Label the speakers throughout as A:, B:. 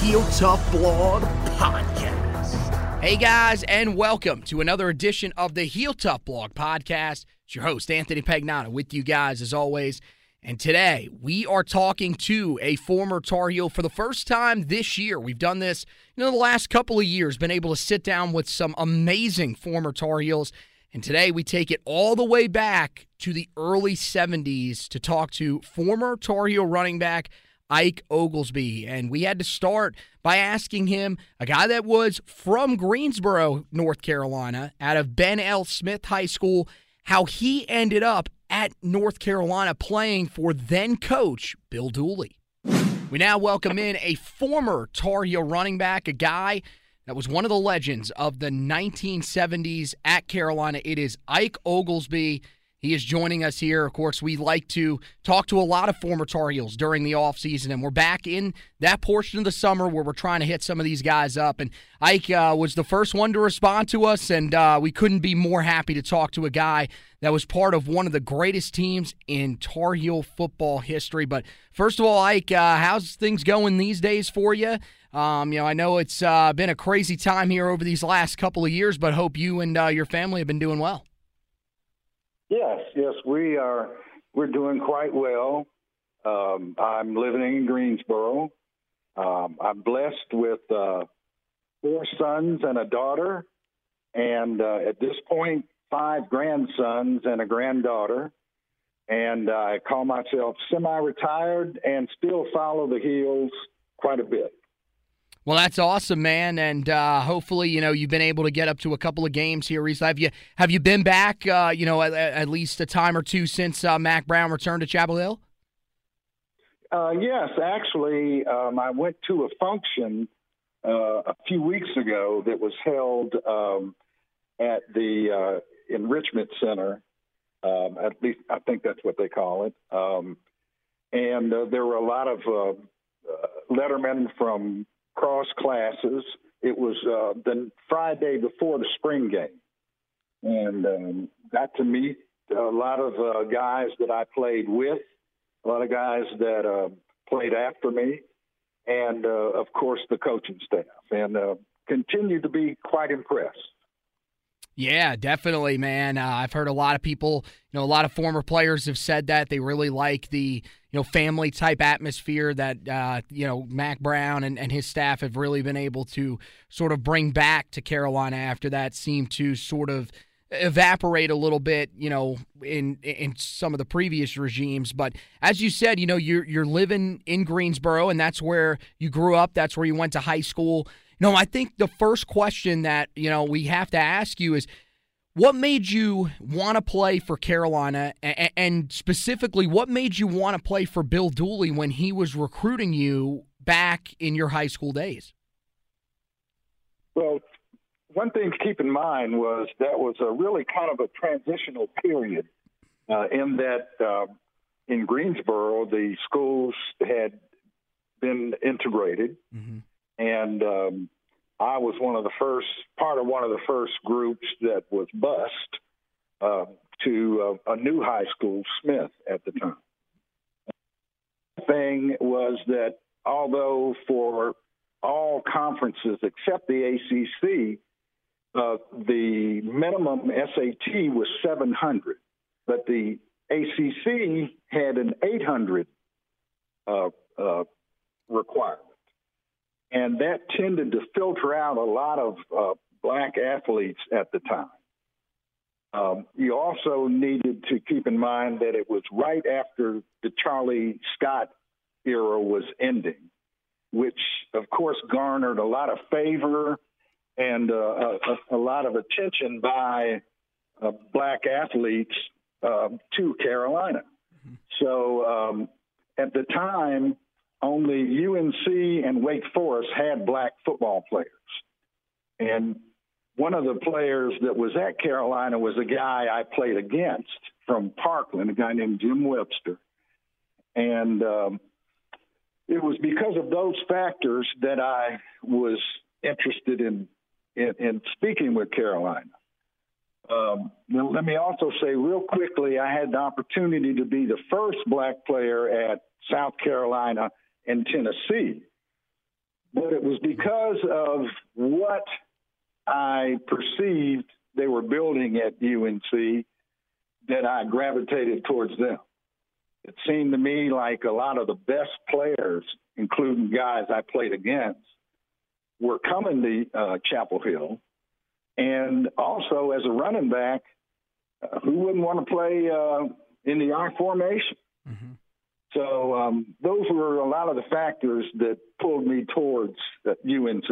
A: Heel Tough Blog Podcast.
B: Hey guys, and welcome to another edition of the Heel Tough Blog Podcast. It's your host, Anthony Pagnata, with you guys as always. And today we are talking to a former Tar Heel for the first time this year. We've done this, you know, the last couple of years, been able to sit down with some amazing former Tar Heels. And today we take it all the way back to the early 70s to talk to former Tar Heel running back Ike Oglesby. And we had to start by asking him, a guy that was from Greensboro, North Carolina, out of Ben L. Smith High School, how he ended up at North Carolina playing for then coach Bill Dooley. We now welcome in a former Tar Heel running back, a guy that was one of the legends of the 1970s at Carolina. It is Ike Oglesby. He is joining us here. Of course, we like to talk to a lot of former Tar Heels during the offseason, and we're back in that portion of the summer where we're trying to hit some of these guys up. And Ike uh, was the first one to respond to us, and uh, we couldn't be more happy to talk to a guy that was part of one of the greatest teams in Tar Heel football history. But first of all, Ike, uh, how's things going these days for you? Um, you know, I know it's uh, been a crazy time here over these last couple of years, but hope you and uh, your family have been doing well.
C: Yes, yes, we are. We're doing quite well. Um, I'm living in Greensboro. Um, I'm blessed with uh, four sons and a daughter, and uh, at this point, five grandsons and a granddaughter. And uh, I call myself semi-retired and still follow the heels quite a bit.
B: Well, that's awesome, man, and uh, hopefully, you know, you've been able to get up to a couple of games here recently. Have you have you been back, uh, you know, at, at, least a time or two since uh, Mack Brown returned to Chapel Hill?
C: Uh, yes, actually, um, I went to a function uh, a few weeks ago that was held um, at the uh, Enrichment Center. Um, at least, I think that's what they call it. Um, and there were a lot of lettermen from cross classes. It was uh, the Friday before the spring game, and um, got to meet a lot of uh, guys that I played with, a lot of guys that uh, played after me, and uh, of course the coaching staff, and uh, continue to be quite impressed.
B: Yeah, definitely, man. Uh, I've heard a lot of people, you know, a lot of former players have said that they really like the, you know, family type atmosphere that, uh, you know, Mack Brown and, and his staff have really been able to sort of bring back to Carolina after that seemed to sort of evaporate a little bit, you know, in in some of the previous regimes. But as you said, you know, you're you're living in Greensboro, and that's where you grew up. That's where you went to high school. No, I think the first question that you know we have to ask you is. What made you want to play for Carolina, and specifically, what made you want to play for Bill Dooley when he was recruiting you back in your high school days?
C: Well, one thing to keep in mind was that was a really kind of a transitional period uh, in that uh, in Greensboro, the schools had been integrated. Mm-hmm. And um, I was one of the first, part of one of the first groups that was bused uh, to uh, a new high school, Smith, at the time. The thing was that although for all conferences except the ACC, uh, the minimum SAT was 700, but the ACC had an 800 uh, uh, requirement. And that tended to filter out a lot of uh, black athletes at the time. Um, you also needed to keep in mind that it was right after the Charlie Scott era was ending, which of course garnered a lot of favor and uh, a, a, lot of attention by uh, black athletes uh, to Carolina. Mm-hmm. So um, at the time, only UNC and Wake Forest had black football players. And one of the players that was at Carolina was a guy I played against from Parkland, a guy named Jim Webster. And um, it was because of those factors that I was interested in in, in speaking with Carolina. Um, let me also say real quickly, I had the opportunity to be the first black player at South Carolina and Tennessee, but it was because of what I perceived they were building at UNC that I gravitated towards them. It seemed to me like a lot of the best players, including guys I played against, were coming to uh, Chapel Hill. And also, as a running back, uh, who wouldn't want to play uh, in the I formation? Mm-hmm. So um, those were a lot of the factors that pulled me towards UNC.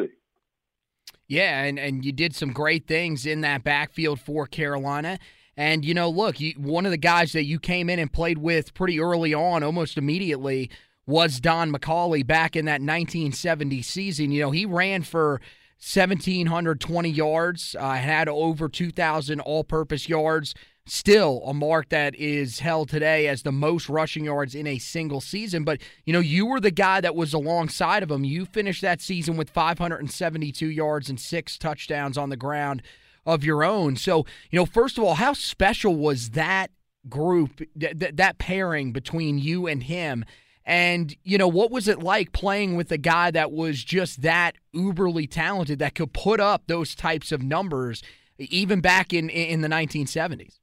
B: Yeah, and, and you did some great things in that backfield for Carolina. And, you know, look, you, one of the guys that you came in and played with pretty early on, almost immediately, was Don McCauley back in that 1970 season. You know, he ran for 1,720 yards, uh, had over 2,000 all purpose yards. Still a mark that is held today as the most rushing yards in a single season. But, you know, you were the guy that was alongside of him. You finished that season with 572 yards and six touchdowns on the ground of your own. So, you know, first of all, how special was that group, th- that pairing between you and him? And, you know, what was it like playing with a guy that was just that uberly talented that could put up those types of numbers even back in, in the 1970s?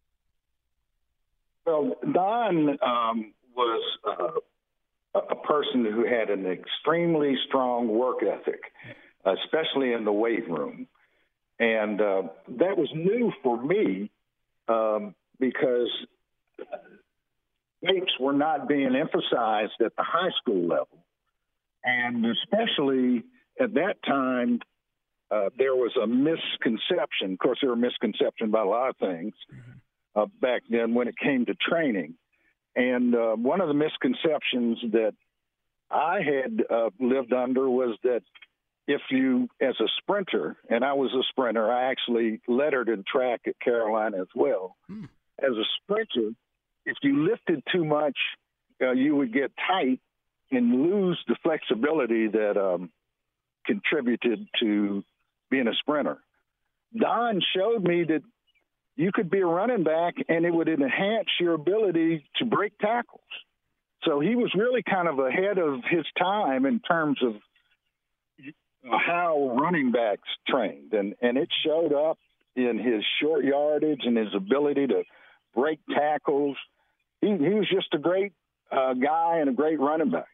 C: Well, Don um, was uh, a person who had an extremely strong work ethic, especially in the weight room. And uh, that was new for me um, because weights were not being emphasized at the high school level. And especially at that time, uh, there was a misconception. Of course, there were misconceptions about a lot of things mm-hmm. Uh, back then when it came to training. And uh, one of the misconceptions that I had uh, lived under was that if you, as a sprinter, and I was a sprinter, I actually lettered in track at Carolina as well. Mm. As a sprinter, if you lifted too much, uh, you would get tight and lose the flexibility that um, contributed to being a sprinter. Don showed me that you could be a running back and it would enhance your ability to break tackles. So he was really kind of ahead of his time in terms of how running backs trained, and and it showed up in his short yardage and his ability to break tackles he, he was just a great uh, guy and a great running back.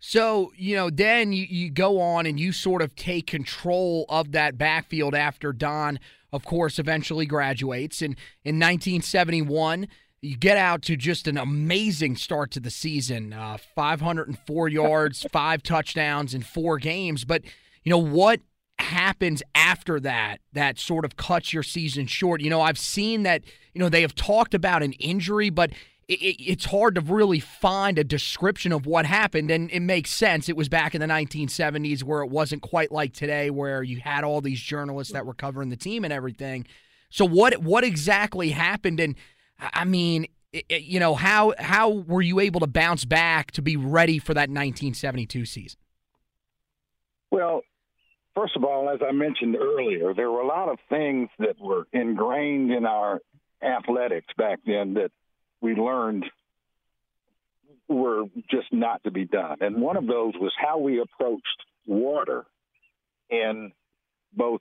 B: So, you know, then you, you go on and you sort of take control of that backfield after Don, of course, eventually graduates. And in 1971, you get out to just an amazing start to the season uh, 504 yards, five touchdowns in four games. But, you know, what happens after that that sort of cuts your season short? You know, I've seen that, you know, they have talked about an injury, but it, it's hard to really find a description of what happened, and it makes sense. It was back in the 1970s where it wasn't quite like today, where you had all these journalists that were covering the team and everything. So what what exactly happened? And I mean, it, you know, how how were you able to bounce back to be ready for that 1972 season?
C: Well, first of all, as I mentioned earlier, there were a lot of things that were ingrained in our athletics back then that we learned were just not to be done. And one of those was how we approached water in both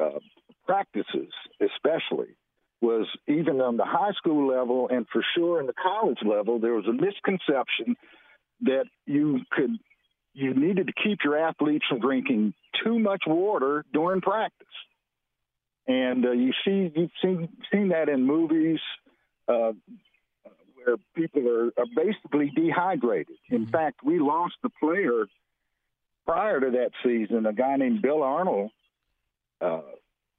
C: uh, practices, especially, was even on the high school level and for sure in the college level, there was a misconception that you could you needed to keep your athletes from drinking too much water during practice. And uh, you see, you've seen seen that in movies. Uh, where people are, are basically dehydrated. In mm-hmm. fact, we lost the player prior to that season, a guy named Bill Arnold, uh,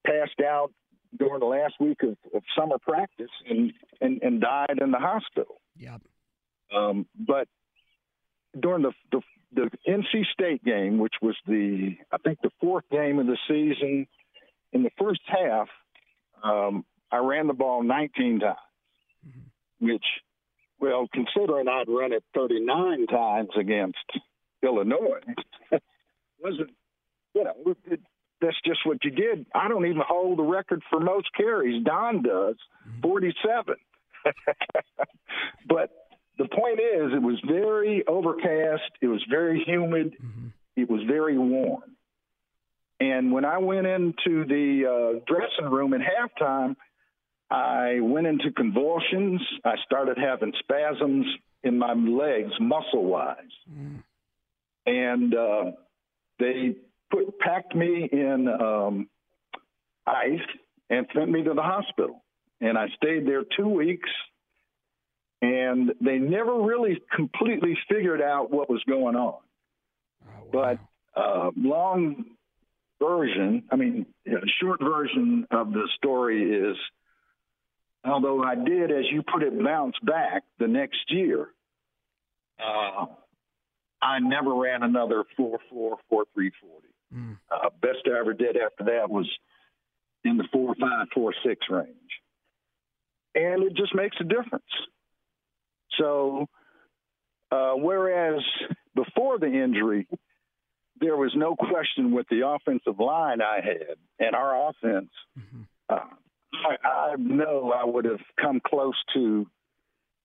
C: passed out during the last week of, of summer practice and, and, and, died in the hospital.
B: Yep.
C: Um, but during the, the, the NC State game, which was the I think the fourth game of the season, in the first half, um, I ran the ball 19 times, mm-hmm. which well, considering I'd run it 39 times against Illinois, wasn't, you know, it, that's just what you did. I don't even hold the record for most carries. Don does, mm-hmm. 47. but the point is, it was very overcast. It was very humid. Mm-hmm. It was very warm. And when I went into the uh, dressing room at halftime, I went into convulsions. I started having spasms in my legs, muscle wise. Mm. And uh, they put packed me in um, ice and sent me to the hospital. And I stayed there two weeks. And they never really completely figured out what was going on. Oh, wow. But uh, long version, I mean, short version of the story is although I did, as you put it, bounce back the next year, uh, I never ran another 4 4 4 3 40. Mm. Uh, best I ever did after that was in the 4 5 4 6 range. And it just makes a difference. So, uh, whereas before the injury, there was no question with the offensive line I had and our offense. Mm-hmm. Uh, I, I know I would have come close to,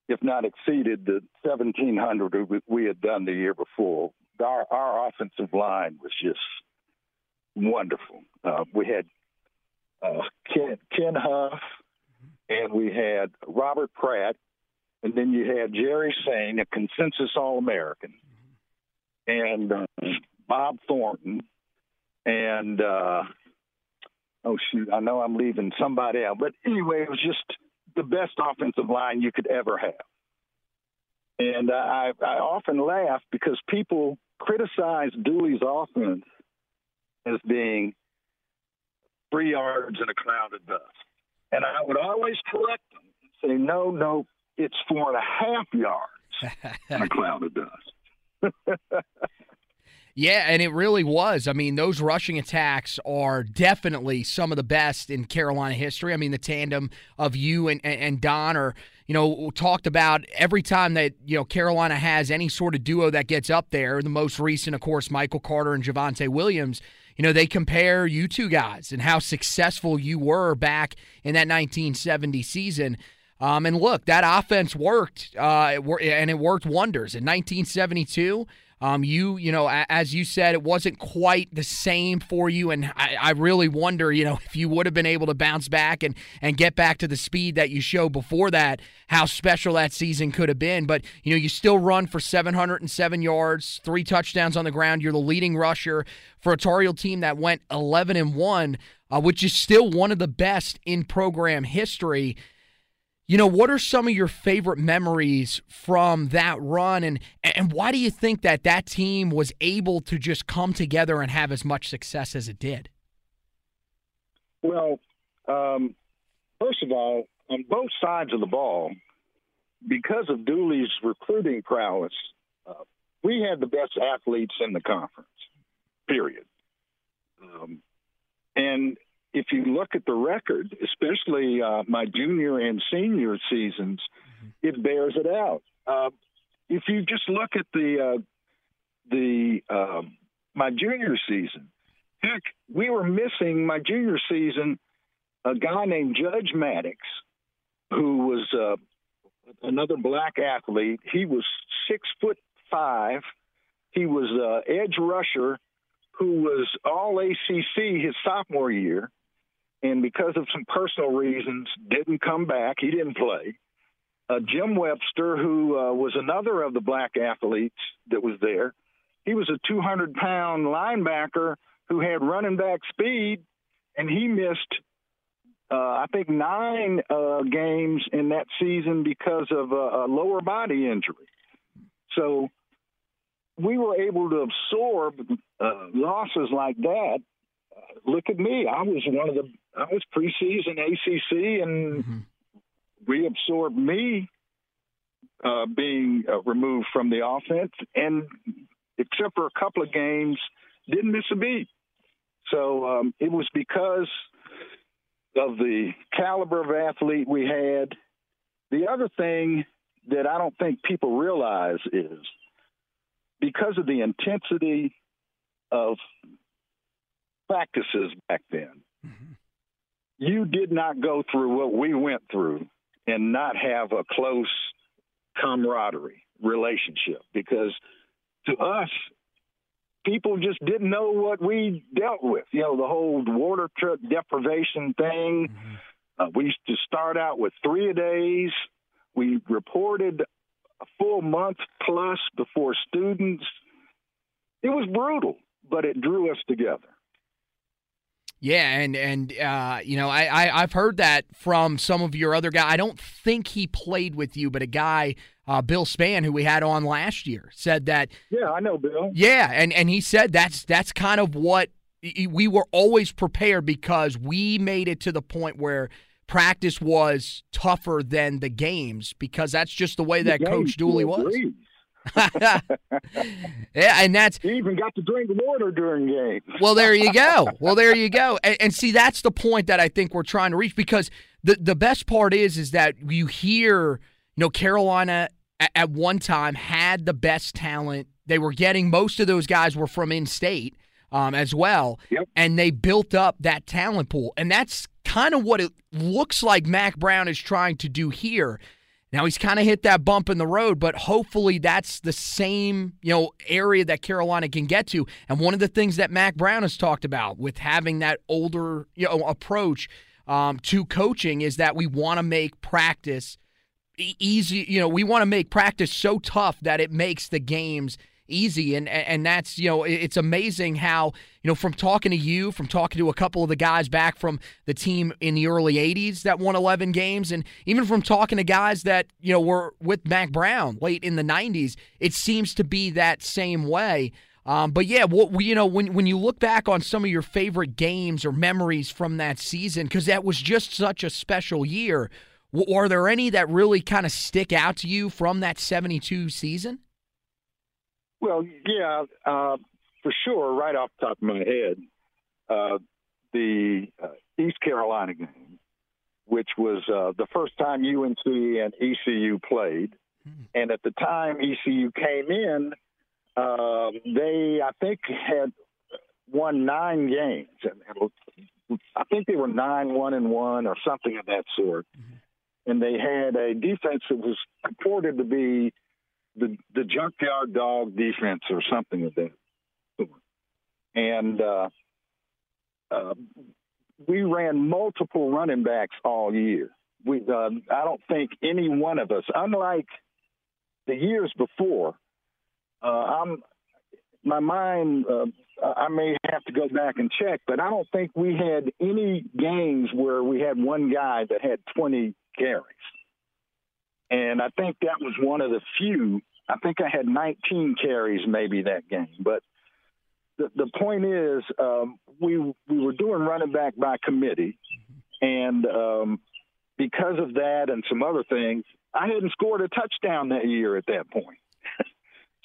C: if not exceeded, the 1,700 we had done the year before. Our, our offensive line was just wonderful. Uh, we had uh, Ken, Ken Huff, and we had Robert Pratt, and then you had Jerry Sane, a consensus All American, and uh, Bob Thornton, and uh, oh shoot, I know I'm leaving somebody out. But anyway, it was just the best offensive line you could ever have. And I, I often laugh because people criticize Dooley's offense as being three yards in a cloud of dust. And I would always correct them and say, no, no, it's four and a half yards in a cloud of dust.
B: Yeah, and it really was. I mean, those rushing attacks are definitely some of the best in Carolina history. I mean, the tandem of you and, and Don are, you know, talked about every time that, you know, Carolina has any sort of duo that gets up there. The most recent, of course, Michael Carter and Javonte Williams. You know, they compare you two guys and how successful you were back in that 1970 season. Um, and look, that offense worked, uh, and it worked wonders. In 1972, Um, you, you know, as you said, it wasn't quite the same for you, and I, I really wonder, you know, if you would have been able to bounce back and and get back to the speed that you showed before that, how special that season could have been. But you know, you still run for 707 yards, three touchdowns on the ground. You're the leading rusher for a Tar team that went 11 and one, uh, which is still one of the best in program history. You know, what are some of your favorite memories from that run, and and why do you think that that team was able to just come together and have as much success as it did?
C: Well, um, first of all, on both sides of the ball, because of Dooley's recruiting prowess, uh, we had the best athletes in the conference. Period. Um, and if you look at the record, especially uh, my junior and senior seasons, mm-hmm. it bears it out. Uh, if you just look at the uh, the um, my junior season, heck, we were missing my junior season a guy named Judge Maddox, who was uh, another black athlete. He was six foot five. He was uh, edge rusher who was all ACC his sophomore year and because of some personal reasons, didn't come back. He didn't play. Uh, Jim Webster, who uh, was another of the black athletes that was there, he was a 200 pound linebacker who had running back speed, and he missed, uh, I think, nine uh, games in that season because of a, a lower body injury. So we were able to absorb uh, losses like that look at me. I was one of the I was preseason ACC, and mm-hmm. reabsorbed me uh, being uh, removed from the offense, and except for a couple of games, didn't miss a beat. So um, it was because of the caliber of athlete we had. The other thing that I don't think people realize is because of the intensity of practices back then. Mm-hmm. You did not go through what we went through and not have a close camaraderie relationship because to us, people just didn't know what we dealt with. You know, the whole water truck deprivation thing. Mm-hmm. Uh, we used to start out with three a days. We reported a full month plus before students. It was brutal, but it drew us together.
B: Yeah, and and uh, you know, I, I have heard that from some of your other guys. I don't think he played with you, but a guy, uh, Bill Span, who we had on last year, said that.
C: Yeah, I know Bill.
B: Yeah, and and he said that's that's kind of what we were always prepared because we made it to the point where practice was tougher than the games because that's just the way that Coach Dooley was. yeah, and that's
C: he even got to drink water during games.
B: well, there you go. Well, there you go. And, and, see, that's the point that I think we're trying to reach because the the best part is is that you hear, you know, Carolina at, at one time had the best talent. They were getting most of those guys were from in state um, as well,
C: yep.
B: and they built up that talent pool, and that's kind of what it looks like Mack Brown is trying to do here now he's kind of hit that bump in the road, but hopefully that's the same, you know, area that Carolina can get to. And one of the things that Mack Brown has talked about with having that older, you know, approach um, to coaching is that we want to make practice easy. You know, we want to make practice so tough that it makes the games easy and and that's you know it's amazing how you know from talking to you from talking to a couple of the guys back from the team in the early 80s that won 11 games and even from talking to guys that you know were with Mack Brown late in the 90s it seems to be that same way um, but yeah, what you know when when you look back on some of your favorite games or memories from that season, because that was just such a special year. Are there any that really kind of stick out to you from that '72 season?
C: Well, yeah, uh, for sure. Right off the top of my head, uh, the uh, East Carolina game, which was uh, the first time UNC and ECU played, hmm. and at the time ECU came in, um, they I think had won nine games, and I think they were nine one and one or something of that sort. Mm-hmm. And they had a defense that was purported to be the the junkyard dog defense or something of that sort. And uh, uh, we ran multiple running backs all year. We, uh, I don't think any one of us, unlike the years before, uh, I'm my mind. Uh, I may have to go back and check, but I don't think we had any games where we had one guy that had 20 carries. And I think that was one of the few. I think I had 19 carries maybe that game. But the, the point is, um, we we were doing running back by committee, and um, because of that and some other things, I hadn't scored a touchdown that year at that point.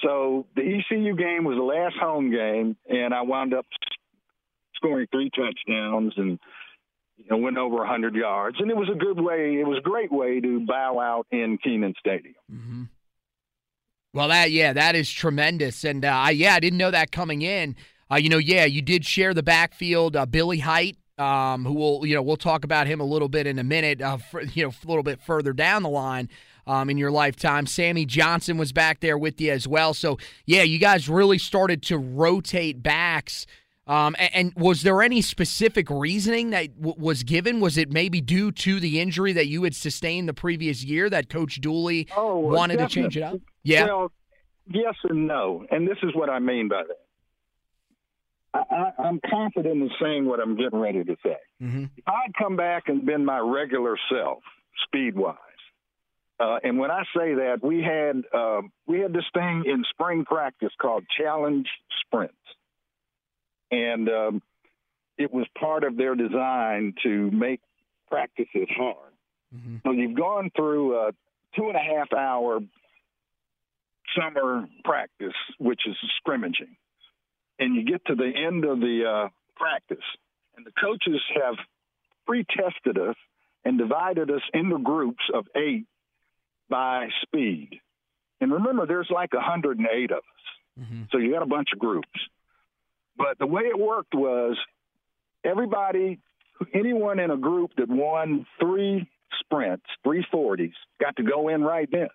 C: so the ECU game was the last home game, and I wound up scoring three touchdowns and you know, went over 100 yards, and it was a good way. It was a great way to bow out in Kenan Stadium.
B: Mm-hmm. Well, that yeah, that is tremendous, and uh, yeah, I didn't know that coming in. Uh, you know, yeah, you did share the backfield. Uh, Billy Hite, um, who will you know we'll talk about him a little bit in a minute. Uh, for, you know, a little bit further down the line. Um, in your lifetime, Sammy Johnson was back there with you as well. So yeah, you guys really started to rotate backs um, and, and, was there any specific reasoning that w- was given? Was it maybe due to the injury that you had sustained the previous year that Coach Dooley
C: oh,
B: wanted
C: definitely.
B: to change it up? Yeah.
C: Well, yes and no, and this is what I mean by that. I, am confident in saying what I'm getting ready to say.
B: Mm-hmm.
C: If I'd come back and been my regular self, speed wise, uh, and when I say that, we had uh, we had this thing in spring practice called challenge sprints and um, it was part of their design to make practices hard.
B: Mm-hmm.
C: So you've gone through a two and a half hour summer practice, which is scrimmaging, and you get to the end of the uh, practice, and the coaches have pre-tested us and divided us into groups of eight by speed. And remember, there's like 108 of us.
B: Mm-hmm.
C: So you got a bunch of groups. But the way it worked was everybody, anyone in a group that won three sprints, three forties, got to go in right then.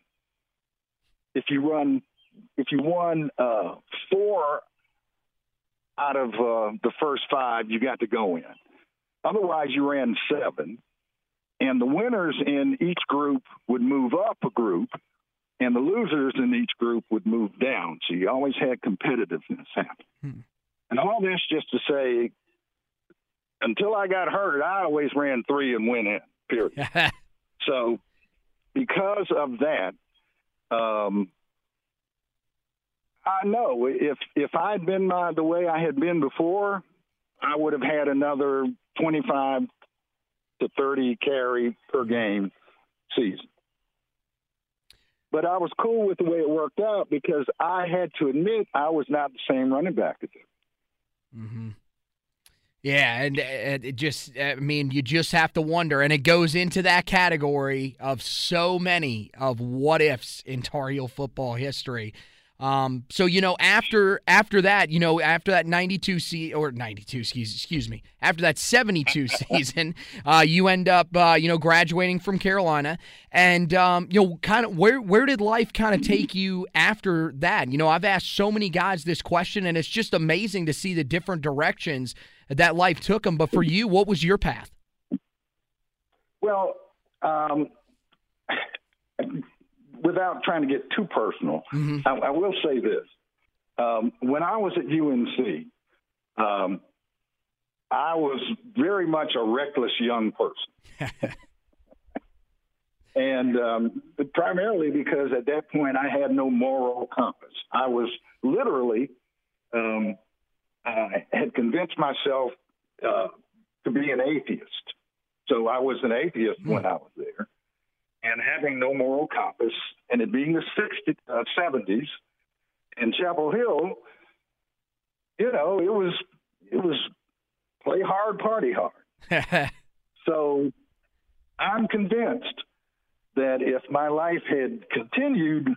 C: If you run, if you won uh, four out of uh, the first five, you got to go in. Otherwise, you ran seven, and the winners in each group would move up a group, and the losers in each group would move down. So you always had competitiveness happen.
B: Hmm.
C: And all this just to say, until I got hurt, I always ran three and went in. Period. so, because of that, um, I know if if I'd been my, the way I had been before, I would have had another twenty-five to thirty carry per game season. But I was cool with the way it worked out because I had to admit I was not the same running back as him.
B: Mm-hmm. Yeah, and it just, I mean, you just have to wonder. And it goes into that category of so many of what ifs in Tar Heel football history. Um, so you know, after after that, you know, after that '92 season or '92, excuse excuse me, after that '72 season, uh, you end up, uh, you know, graduating from Carolina, and um, you know, kind of where where did life kind of take you after that? You know, I've asked so many guys this question, and it's just amazing to see the different directions that life took them. But for you, what was your path?
C: Well. Um without trying to get too personal,
B: mm-hmm.
C: I, I, will say this: um, when I was at UNC, um, I was very much a reckless young person. and um, primarily because at that point I had no moral compass. I was literally um, I had convinced myself uh, to be an atheist. So I was an atheist mm-hmm. when I was there and having no moral compass, and it being the 60s, uh, 70s in Chapel Hill, you know, it was it was play hard, party hard. so I'm convinced that if my life had continued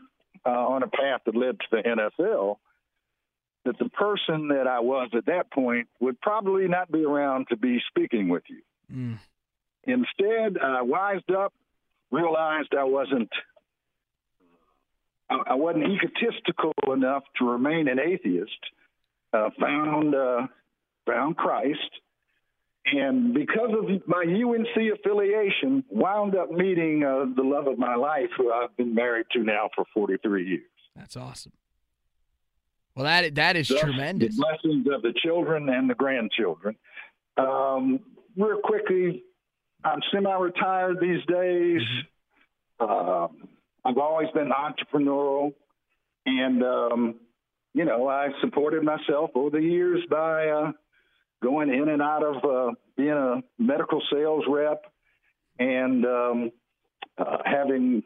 C: uh, on a path that led to the NFL, that the person that I was at that point would probably not be around to be speaking with you.
B: Mm.
C: Instead, I wised up realized I wasn't I, I wasn't egotistical enough to remain an atheist. Uh, found uh, found Christ, and because of my UNC affiliation, wound up meeting uh, the love of my life, who I've been married to now for 43 years.
B: That's awesome. Well, that that is
C: Thus,
B: tremendous.
C: The blessings of the children and the grandchildren. Um, real quickly, I'm semi-retired these days. Um, I've always been entrepreneurial, and um, you know, I supported myself over the years by uh, going in and out of uh, being a medical sales rep and um, uh, having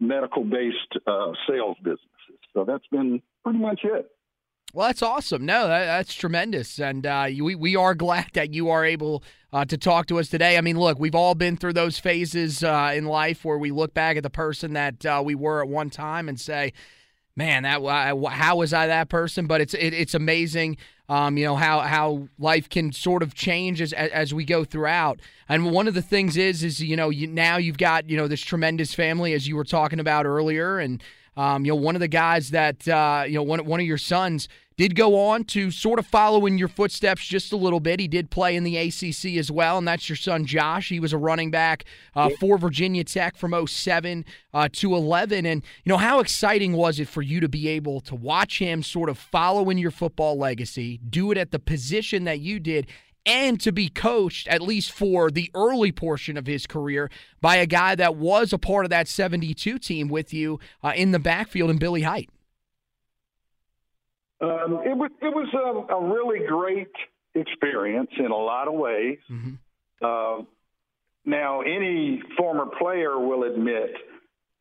C: medical-based uh, sales businesses. So that's been pretty much it.
B: Well, that's awesome. No, that, that's tremendous, and uh, we we are glad that you are able uh, to talk to us today. I mean, look, we've all been through those phases uh, in life where we look back at the person that uh, we were at one time and say, "Man, that how was I that person?" But it's it, it's amazing, um, you know how how life can sort of change as as we go throughout. And one of the things is is you know you, now you've got you know this tremendous family as you were talking about earlier, and um, you know one of the guys that uh, you know one one of your sons did go on to sort of follow in your footsteps just a little bit. He did play in the ACC as well, and that's your son Josh. He was a running back uh, for Virginia Tech from 07 uh, to 11. And, you know, how exciting was it for you to be able to watch him sort of follow in your football legacy, do it at the position that you did, and to be coached, at least for the early portion of his career, by a guy that was a part of that 72 team with you uh, in the backfield in Billy Hite?
C: Um, it was it was a, a, really great experience in a lot of ways. Mm-hmm. Uh, now, any former player will admit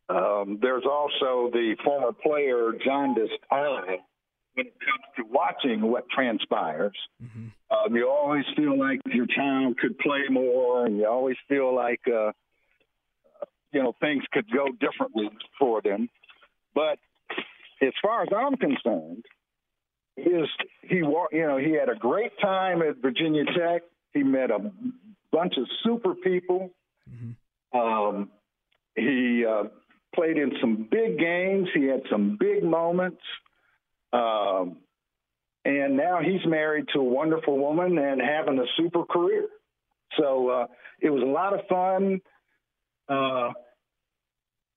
C: um, there's also the former player jaundiced eye when it comes to watching what transpires. Mm-hmm. Um, you always feel like your child could play more, and you always feel like uh, you know things could go differently for them. But as far as I'm concerned, his he you know he had a great time at Virginia Tech. He met a bunch of super people. Mm-hmm. Um, he uh, played in some big games. He had some big moments. Um, and now he's married to a wonderful woman and having a super career. So uh, it was a lot of fun. Uh,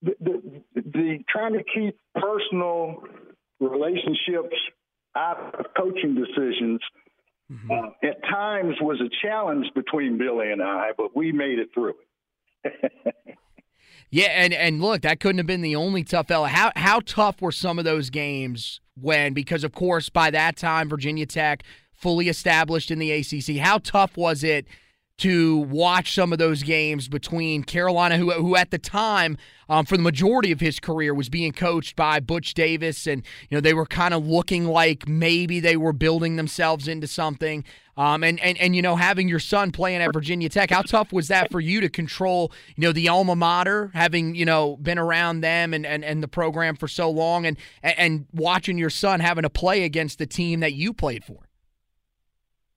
C: the, the, the trying to keep personal relationships out of coaching decisions mm-hmm. uh, at times was a challenge between Billy and I, but we made it through it.
B: yeah, and and look, that couldn't have been the only tough L. How how tough were some of those games when because of course by that time Virginia Tech fully established in the ACC. How tough was it? To watch some of those games between Carolina, who, who at the time, um, for the majority of his career, was being coached by Butch Davis, and you know they were kind of looking like maybe they were building themselves into something. Um, and, and and you know having your son playing at Virginia Tech, how tough was that for you to control? You know the alma mater, having you know been around them and, and, and the program for so long, and and watching your son having to play against the team that you played for.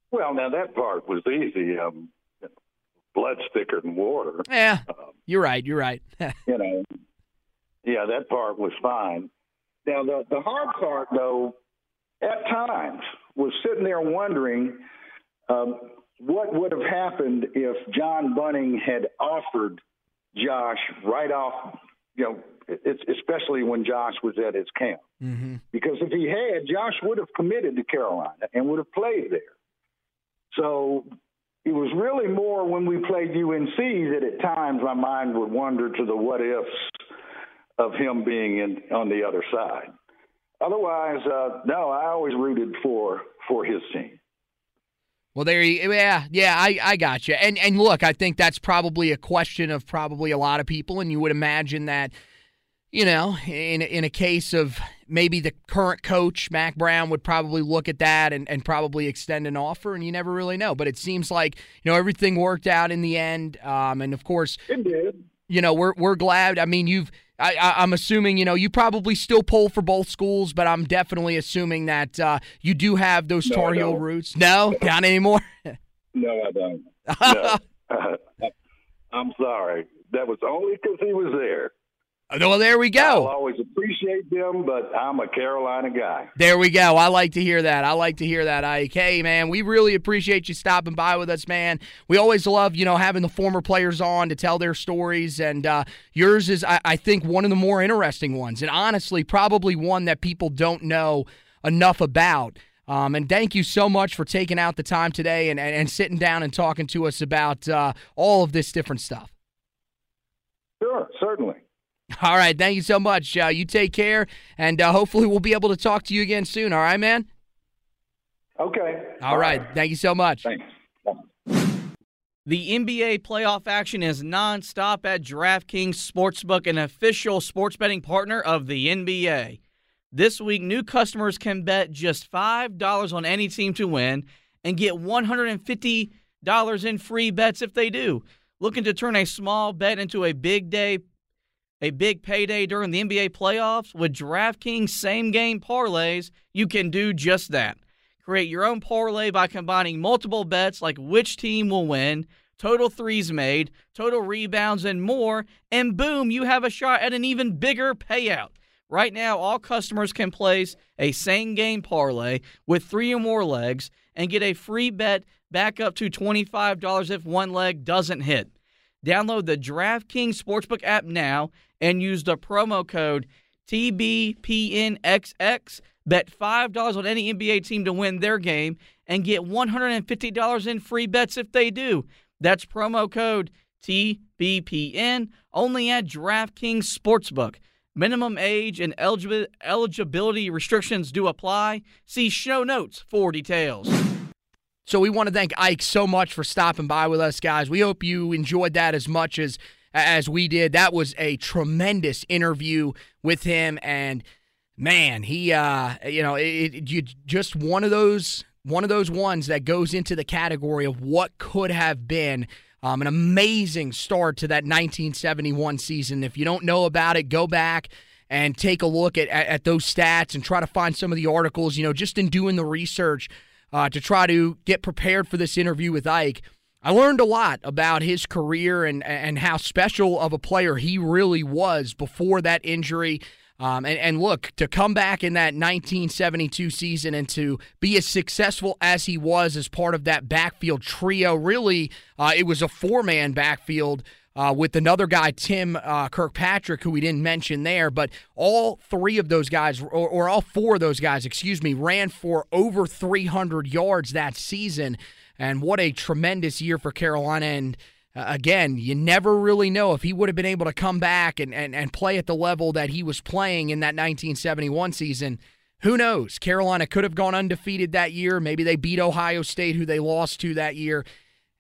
C: Well, now that part was easy. Um, blood's thicker than water.
B: Yeah, um, you're right. You're right.
C: you know, yeah, that part was fine. Now the the hard part, though, at times was sitting there wondering um, what would have happened if John Bunting had offered Josh right off. You know, it's, especially when Josh was at his camp, mm-hmm. because if he had, Josh would have committed to Carolina and would have played there. So it was really more when we played UNC that at times my mind would wander to the what ifs of him being in on the other side. Otherwise, uh, no, I always rooted for for his team.
B: Well, there you, yeah, yeah, I, I got you. And and look, I think that's probably a question of probably a lot of people, and you would imagine that you know, in in a case of maybe the current coach, Mack Brown, would probably look at that and, and probably extend an offer, and you never really know. But it seems like you know everything worked out in the end, um, and of course,
C: it did.
B: You know, we're we're glad. I mean, you've. I, I, am assuming you know you probably still pull for both schools, but I'm definitely assuming that uh, you do have those no, Tar Heel roots. No, not anymore.
C: no, I don't. No. I'm sorry. That was only because he was there.
B: Well, there we go.
C: I'll always appreciate them, but I'm a Carolina guy.
B: There we go. I like to hear that. I like to hear that, Ike. Hey, man, we really appreciate you stopping by with us, man. We always love, you know, having the former players on to tell their stories, and uh, yours is, I, I think, one of the more interesting ones, and honestly, probably one that people don't know enough about. Um, and thank you so much for taking out the time today and, and, and sitting down and talking to us about uh, all of this different stuff.
C: Sure, certainly.
B: All right. Thank you so much. Uh, you take care, and uh, hopefully we'll be able to talk to you again soon. All right, man?
C: Okay.
B: All right. Thank you so much.
C: Thanks.
D: The NBA playoff action is nonstop at DraftKings Sportsbook, an official sports betting partner of the NBA. This week, new customers can bet just $5 on any team to win and get $150 in free bets if they do. Looking to turn a small bet into a big day, a big payday during the NBA playoffs? With DraftKings same game parlays, you can do just that. Create your own parlay by combining multiple bets like which team will win, total threes made, total rebounds, and more, and boom, you have a shot at an even bigger payout. Right now, all customers can place a same game parlay with three or more legs and get a free bet back up to $25 if one leg doesn't hit. Download the DraftKings Sportsbook app now and use the promo code TBPNXX. Bet $5 on any NBA team to win their game and get $150 in free bets if they do. That's promo code TBPN only at DraftKings Sportsbook. Minimum age and eligibility restrictions do apply. See show notes for details.
B: So we want to thank Ike so much for stopping by with us, guys. We hope you enjoyed that as much as as we did. That was a tremendous interview with him, and man, he, uh, you know, it, it you, just one of those one of those ones that goes into the category of what could have been. Um, an amazing start to that 1971 season. If you don't know about it, go back and take a look at, at, at those stats and try to find some of the articles. You know, just in doing the research uh, to try to get prepared for this interview with Ike, I learned a lot about his career and and how special of a player he really was before that injury. Um, and, and look, to come back in that 1972 season and to be as successful as he was as part of that backfield trio, really, uh, it was a four man backfield. Uh, with another guy, Tim uh, Kirkpatrick, who we didn't mention there, but all three of those guys, or, or all four of those guys, excuse me, ran for over 300 yards that season. And what a tremendous year for Carolina. And uh, again, you never really know if he would have been able to come back and, and, and play at the level that he was playing in that 1971 season. Who knows? Carolina could have gone undefeated that year. Maybe they beat Ohio State, who they lost to that year.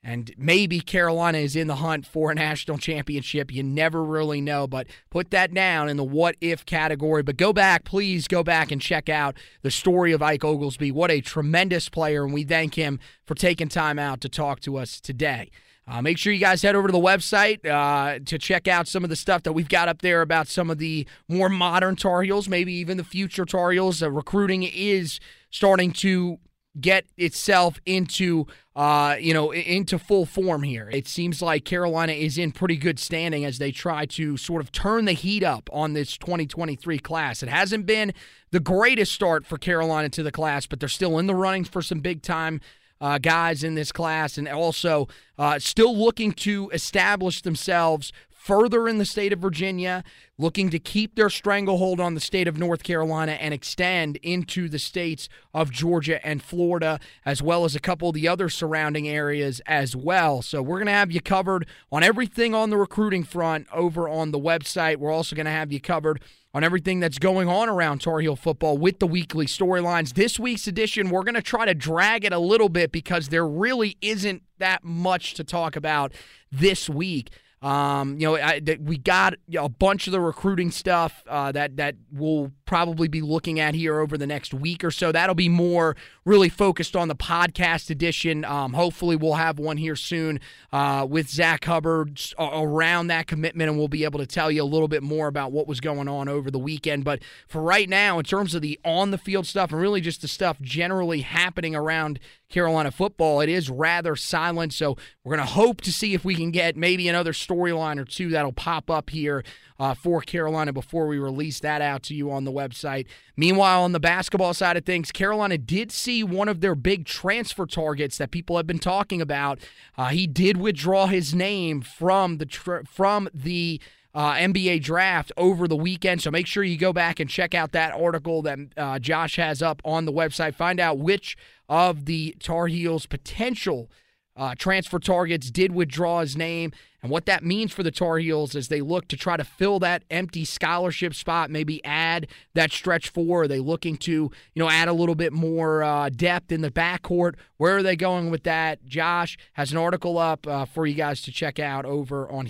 B: And maybe Carolina is in the hunt for a national championship. You never really know, but put that down in the what if category. But go back, please go back and check out the story of Ike Oglesby. What a tremendous player, and we thank him for taking time out to talk to us today. Uh, make sure you guys head over to the website uh, to check out some of the stuff that we've got up there about some of the more modern Tar Heels, maybe even the future Tar Heels. Uh, recruiting is starting to get itself into uh, you know into full form here. It seems like Carolina is in pretty good standing as they try to sort of turn the heat up on this 2023 class. It hasn't been the greatest start for Carolina to the class, but they're still in the running for some big time uh, guys in this class, and also uh, still looking to establish themselves further in the state of Virginia, looking to keep their stranglehold on the state of North Carolina and extend into the states of Georgia and Florida, as well as a couple of the other surrounding areas as well. So we're going to have you covered on everything on the recruiting front over on the website. We're also going to have you covered on everything that's going on around Tar Heel football with the weekly storylines. This week's edition, we're going to try to drag it a little bit because there really isn't that much to talk about this week. Um, you know, I, we got a bunch of the recruiting stuff uh, that that will probably be looking at here over the next week or so. That'll be more really focused on the podcast edition. Um, hopefully, we'll have one here soon uh, with Zach Hubbard around that commitment, and we'll be able to tell you a little bit more about what was going on over the weekend. But for right now, in terms of the on the field stuff and really just the stuff generally happening around Carolina football, it is rather silent. So we're going to hope to see if we can get maybe another storyline or two that'll pop up here uh, for Carolina before we release that out to you on the website. Meanwhile, on the basketball side of things, Carolina did see one of their big transfer targets that people have been talking about. Uh, he did withdraw his name from the from the uh, NBA draft over the weekend. So make sure you go back and check out that article that uh, Josh has up on the website. Find out which of the Tar Heels' potential uh, transfer targets did withdraw his name and what that means for the Tar Heels as they look to try to fill that empty scholarship spot, maybe add that stretch four. Are they looking to, you know, add a little bit more uh, depth in the backcourt? Where are they going with that? Josh has an article up uh, for you guys to check out over on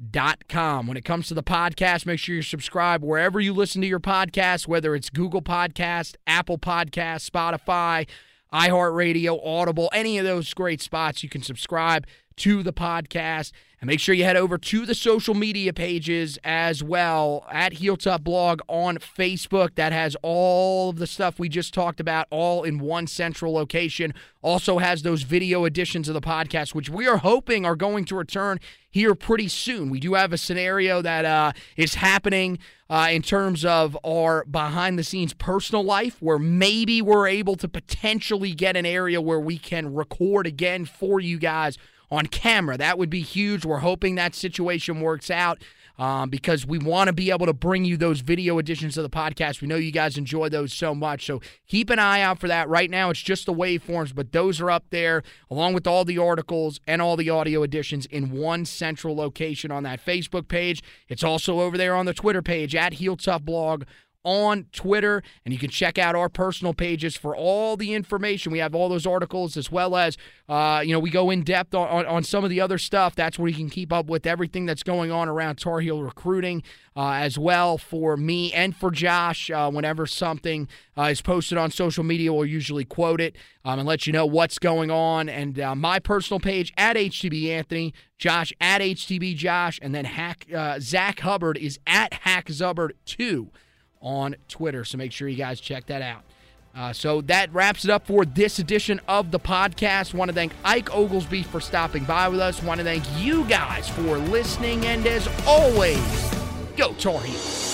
B: HeelToughBlog.com. When it comes to the podcast, make sure you subscribe wherever you listen to your podcast, whether it's Google Podcast, Apple Podcast, Spotify, iHeartRadio, Audible, any of those great spots. You can subscribe to the podcast. And make sure you head over to the social media pages as well at Heel Tough Blog on Facebook. That has all of the stuff we just talked about all in one central location. Also has those video editions of the podcast, which we are hoping are going to return here pretty soon. We do have a scenario that uh, is happening uh, in terms of our behind the scenes personal life where maybe we're able to potentially get an area where we can record again for you guys on camera. That would be huge. We're hoping that situation works out. Um, because we want to be able to bring you those video editions of the podcast. We know you guys enjoy those so much. So keep an eye out for that. Right now, it's just the waveforms, but those are up there along with all the articles and all the audio editions in one central location on that Facebook page. It's also over there on the Twitter page at Heel Tough Blog on Twitter, and you can check out our personal pages for all the information. We have all those articles as well as, uh, you know, we go in depth on, on, on, some of the other stuff. That's where you can keep up with everything that's going on around Tar Heel recruiting uh, as well for me and for Josh. Uh, whenever something uh, is posted on social media, we'll usually quote it um, and let you know what's going on. And uh, my personal page at HTB Anthony, Josh at HTB Josh, and then Hack uh, Zach Hubbard is at Hack Zubbard 2 on Twitter. So make sure you guys check that out. Uh, so that wraps it up for this edition of the podcast. Want to thank Ike Oglesby for stopping by with us. Want to thank you guys for listening. And as always, go Tar Heels.